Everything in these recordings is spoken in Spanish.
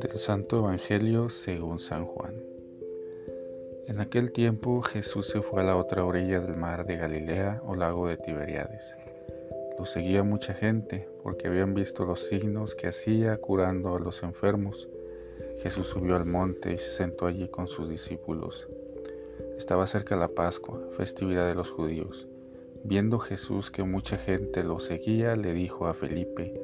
Del Santo Evangelio según San Juan. En aquel tiempo Jesús se fue a la otra orilla del mar de Galilea o lago de Tiberiades. Lo seguía mucha gente porque habían visto los signos que hacía curando a los enfermos. Jesús subió al monte y se sentó allí con sus discípulos. Estaba cerca la Pascua, festividad de los judíos. Viendo Jesús que mucha gente lo seguía, le dijo a Felipe,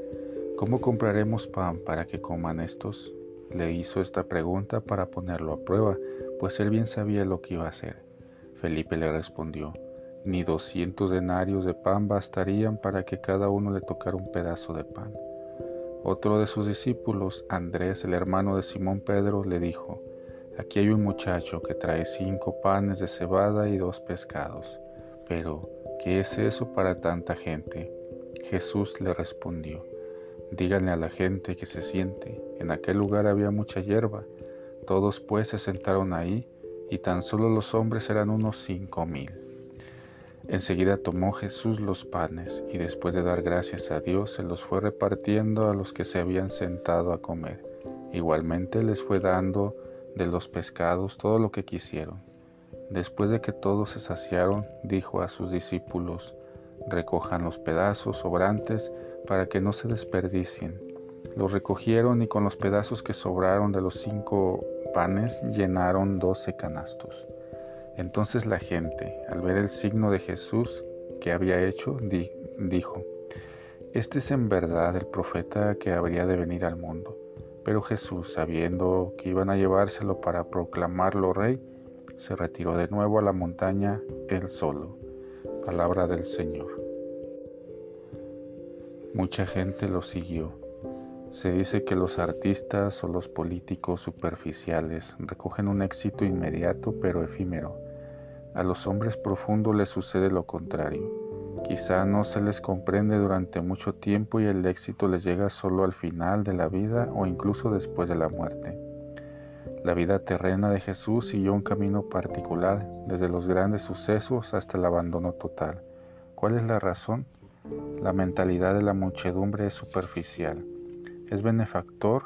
¿Cómo compraremos pan para que coman estos? Le hizo esta pregunta para ponerlo a prueba, pues él bien sabía lo que iba a hacer. Felipe le respondió, ni doscientos denarios de pan bastarían para que cada uno le tocara un pedazo de pan. Otro de sus discípulos, Andrés, el hermano de Simón Pedro, le dijo, Aquí hay un muchacho que trae cinco panes de cebada y dos pescados. Pero, ¿qué es eso para tanta gente? Jesús le respondió, Díganle a la gente que se siente. En aquel lugar había mucha hierba. Todos pues se sentaron ahí, y tan solo los hombres eran unos cinco mil. Enseguida tomó Jesús los panes, y después de dar gracias a Dios, se los fue repartiendo a los que se habían sentado a comer. Igualmente les fue dando de los pescados todo lo que quisieron. Después de que todos se saciaron, dijo a sus discípulos, recojan los pedazos sobrantes para que no se desperdicien. Los recogieron y con los pedazos que sobraron de los cinco panes llenaron doce canastos. Entonces la gente, al ver el signo de Jesús que había hecho, dijo, Este es en verdad el profeta que habría de venir al mundo. Pero Jesús, sabiendo que iban a llevárselo para proclamarlo rey, se retiró de nuevo a la montaña él solo. Palabra del Señor. Mucha gente lo siguió. Se dice que los artistas o los políticos superficiales recogen un éxito inmediato pero efímero. A los hombres profundos les sucede lo contrario. Quizá no se les comprende durante mucho tiempo y el éxito les llega solo al final de la vida o incluso después de la muerte. La vida terrena de Jesús siguió un camino particular, desde los grandes sucesos hasta el abandono total. ¿Cuál es la razón? La mentalidad de la muchedumbre es superficial. Es benefactor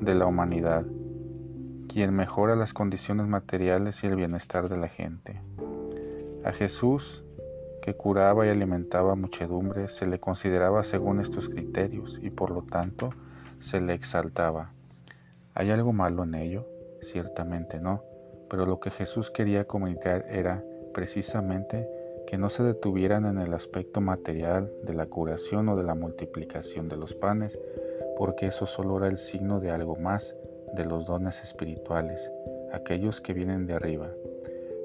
de la humanidad, quien mejora las condiciones materiales y el bienestar de la gente. A Jesús, que curaba y alimentaba muchedumbre, se le consideraba según estos criterios y por lo tanto se le exaltaba. ¿Hay algo malo en ello? Ciertamente no, pero lo que Jesús quería comunicar era precisamente que no se detuvieran en el aspecto material de la curación o de la multiplicación de los panes, porque eso solo era el signo de algo más, de los dones espirituales, aquellos que vienen de arriba.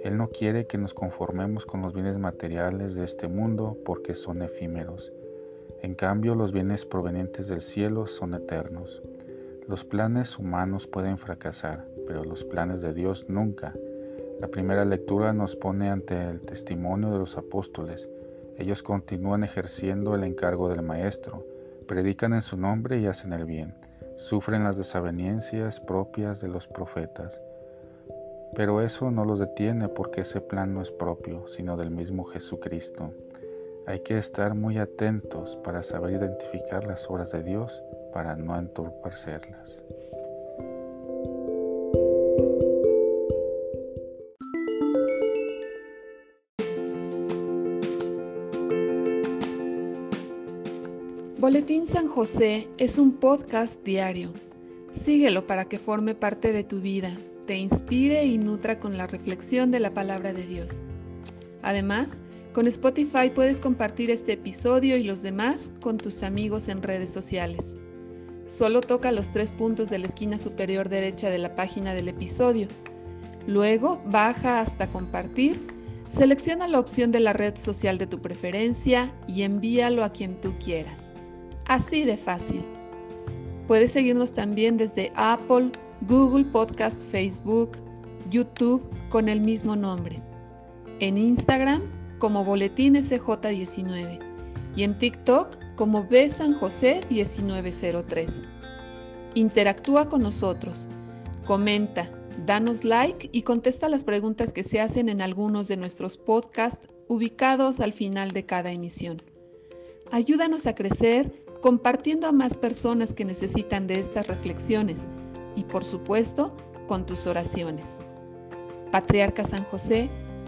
Él no quiere que nos conformemos con los bienes materiales de este mundo porque son efímeros. En cambio, los bienes provenientes del cielo son eternos. Los planes humanos pueden fracasar, pero los planes de Dios nunca. La primera lectura nos pone ante el testimonio de los apóstoles. Ellos continúan ejerciendo el encargo del Maestro, predican en su nombre y hacen el bien, sufren las desavenencias propias de los profetas. Pero eso no los detiene porque ese plan no es propio, sino del mismo Jesucristo. Hay que estar muy atentos para saber identificar las obras de Dios para no entorpecerlas. Boletín San José es un podcast diario. Síguelo para que forme parte de tu vida, te inspire y nutra con la reflexión de la palabra de Dios. Además, con Spotify puedes compartir este episodio y los demás con tus amigos en redes sociales. Solo toca los tres puntos de la esquina superior derecha de la página del episodio. Luego baja hasta compartir, selecciona la opción de la red social de tu preferencia y envíalo a quien tú quieras. Así de fácil. Puedes seguirnos también desde Apple, Google Podcast, Facebook, YouTube con el mismo nombre. En Instagram como Boletín SJ19 y en TikTok como B San José 1903. Interactúa con nosotros, comenta, danos like y contesta las preguntas que se hacen en algunos de nuestros podcasts ubicados al final de cada emisión. Ayúdanos a crecer compartiendo a más personas que necesitan de estas reflexiones y por supuesto con tus oraciones. Patriarca San José,